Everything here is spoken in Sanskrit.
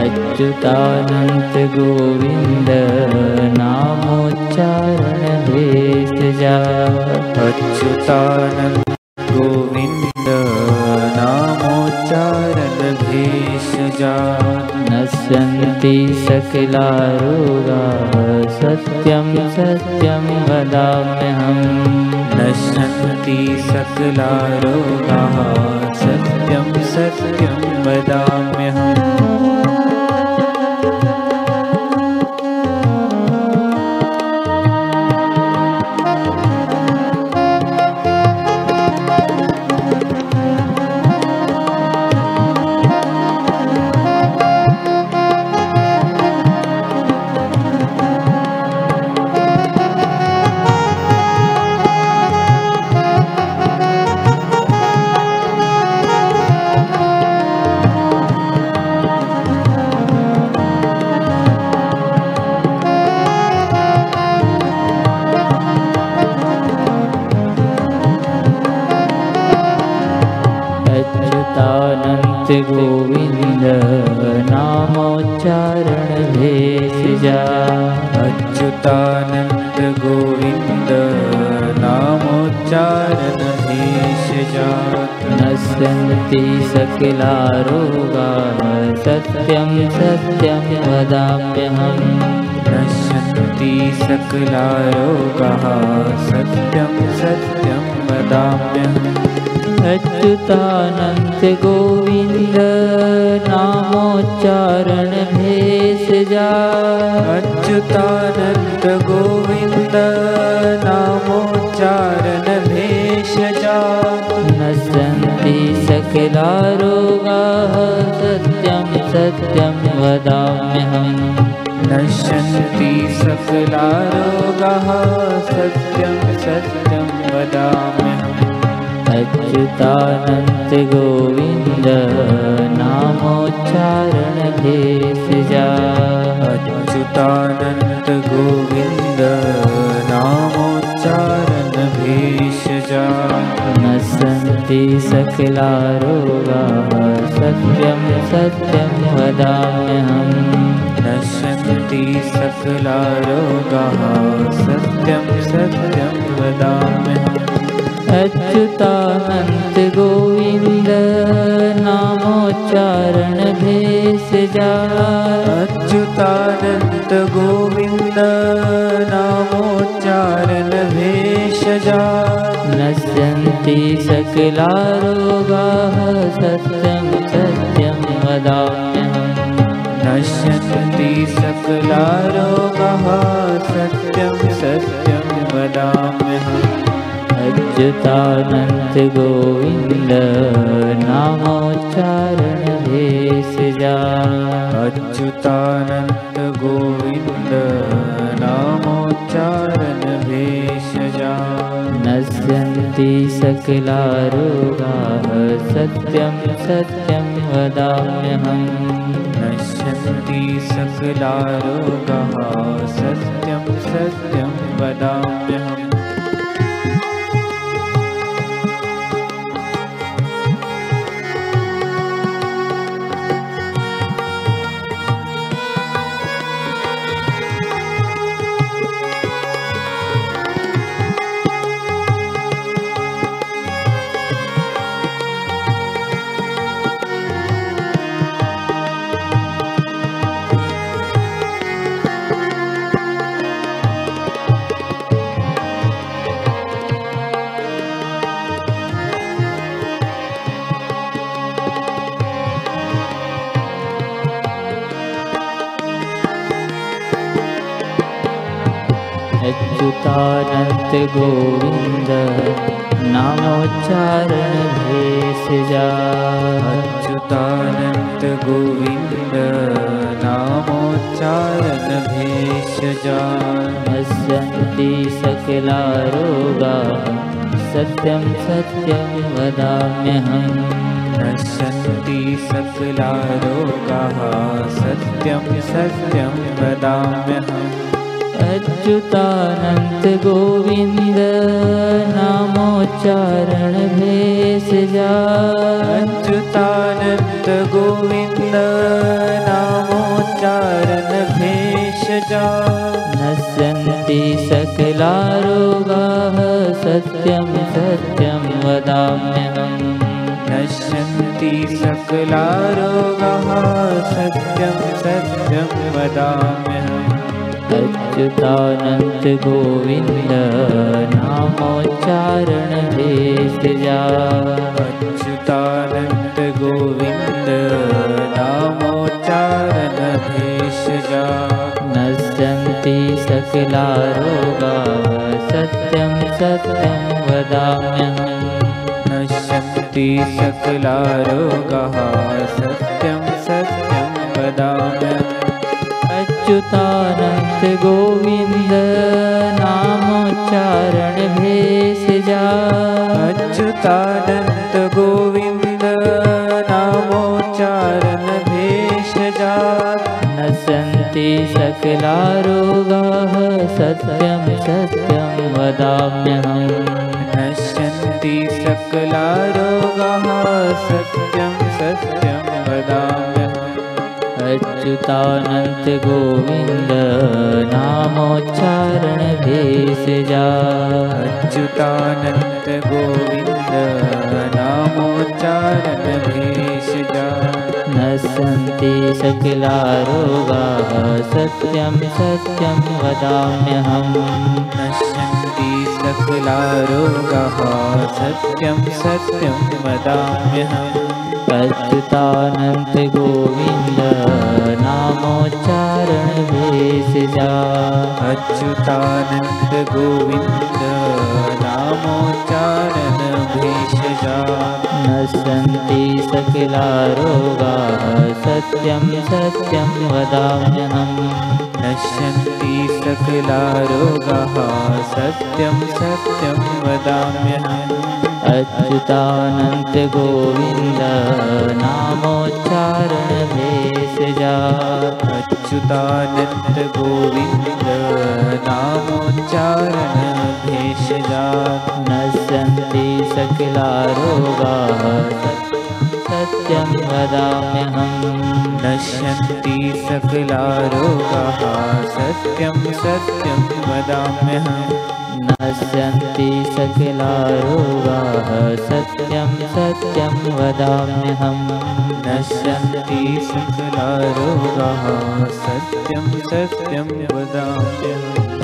अच्युतानन्त गोविन्द नामोच्चारण भेषजा अच्युतानन्द गोविन्द नामोच्चारण भेषजा नश्यन्ति सकलारोगाः सत्यं सत्यं वदाम्यहम्। नश्यन्ति सकलारोगाः सत्यं सत्यं वदाम्यहम् गोविन्द नामोच्चारण भेषजा अच्युतानन्द गोविन्द नामोच्चारण भेषजा नश्यन्ति सकलारोगाः सत्यं सत्यं वदाम्यहम्। नश्यन्ति सकलारोगाः सत्यं सत्यं वदाम्यहम्। अच्युतानन्त गोविन्द अच्युतानन्द गोविन्द नामोच्चारण भेषजा नश्यन्ति सकलारोगाः सत्यं सत्यं वदाम्यहम्। नश्यन्ति सकलारोगाः सत्यं सत्यं वदाम्यहम्। अच्युतानन्त गोविन्द नामोच्चारण भेषजा अच्युतानन्द गोविन्द नामोच्चारण भेषजा नश्यन्ति सकलारोगाः सत्यं सत्यं वदाम्यहम्। नश्यन्ति सकलारोगाः सत्यं सत्यं वदाम्यहम्। अच्युतानन्त गोविन्द नामोच्चारण भेषजा अच्युतानन्त गोविन्द नामोच्चारण भेषजा नश्यन्ति सकलारोगाः सत्यं सत्यं वदाम्यहम्। नश्यन्ति सकलारोगाः सत्यं सत्यं वदाम्यहम्। अच्युतानन्त गोविन्द नामोच्चारण अच्युतानन्त गोविन्द नामोच्चारण भेषजा नश्यन्ति सकलारोगाः सत्यं सत्यं वदाम्यहम्। नश्यन्ति सकलारोगाः सत्यं सत्यं वदाम्यहम् अच्युतानन्त गोविन्द नामोच्चारण भेषजा अच्युतानन्त गोविन्द नामोच्चारण भेषजा नश्यन्ति सकलारोगाः सत्यं सत्यं वदाम्यहम्। नश्यन्ति सकलारोगाः सत्यं सत्यं वदाम्यहम् अच्युतानन्त गोविन्द नामोच्चारण भेषजा अच्युतानन्त गोविन्द नामो भेषजा नश्यन्ति सकलारोगाः सत्यं सत्यं वदाम्यहम्। नश्यन्ति सकलारोगाः सत्यं सत्यं वदाम्यहम् अच्युतानन्त गोविन्द नामोच्चारण भेषजा अच्युतानन्द गोविन्द नामोच्चारण भेषजा नश्यन्ति सकलारोगाः सत्यं सत्यं वदाम्यहम्। नश्यन्ति सकलारोगाः सत्यं सत्यं अच्युतानन्त गोविन्द नामोच्चारण भेषजा। अच्युतानन्द गोविन्द नामोच्चारण भेषजा। नश्यन्ति सकलारोगाः सत्यं सत्यं वदाम्यहम्। नश्यन्ति सकलारोगाः सत्यं सत्यं वदाम्यहम् अच्युतानन्त गोविन्द नामोच्चारण भेषजा अच्युतानन्द गोविन्द नामोच्चारण भेषजा नश्यन्ति सकलारोगाः सत्यं सत्यं वदाम्यहम्। नश्यन्ति सकलारोगाः सत्यं सत्यं वदाम्यहम् अच्युतानन्त गोविन्द नामोच्चारण भेषजा अच्युतानन्द गोविन्द नामोच्चारण भेषजा नश्यन्ति सकलारोगाः सत्यं सत्यं वदाम्यहम्। नश्यन्ति सकलारोगाः सत्यं सत्यं वदाम्यहम् अच्युतानन्त गोविन्द नामोच्चारण भेषजा अच्युतानन्द गोविन्द नामोच्चारण भेषजा नश्यन्ति सकलारोगाः सत्यं वदाम्यहम् नश्यन्ति सकलारोगाः सत्यं सत्यं वदाम्यहम् नश्यन्ति सकलारोगाः सत्यं सत्यं वदाम्यहम् नश्यन्ति सकलारोगाः सत्यं सत्यं वदाम्यहम्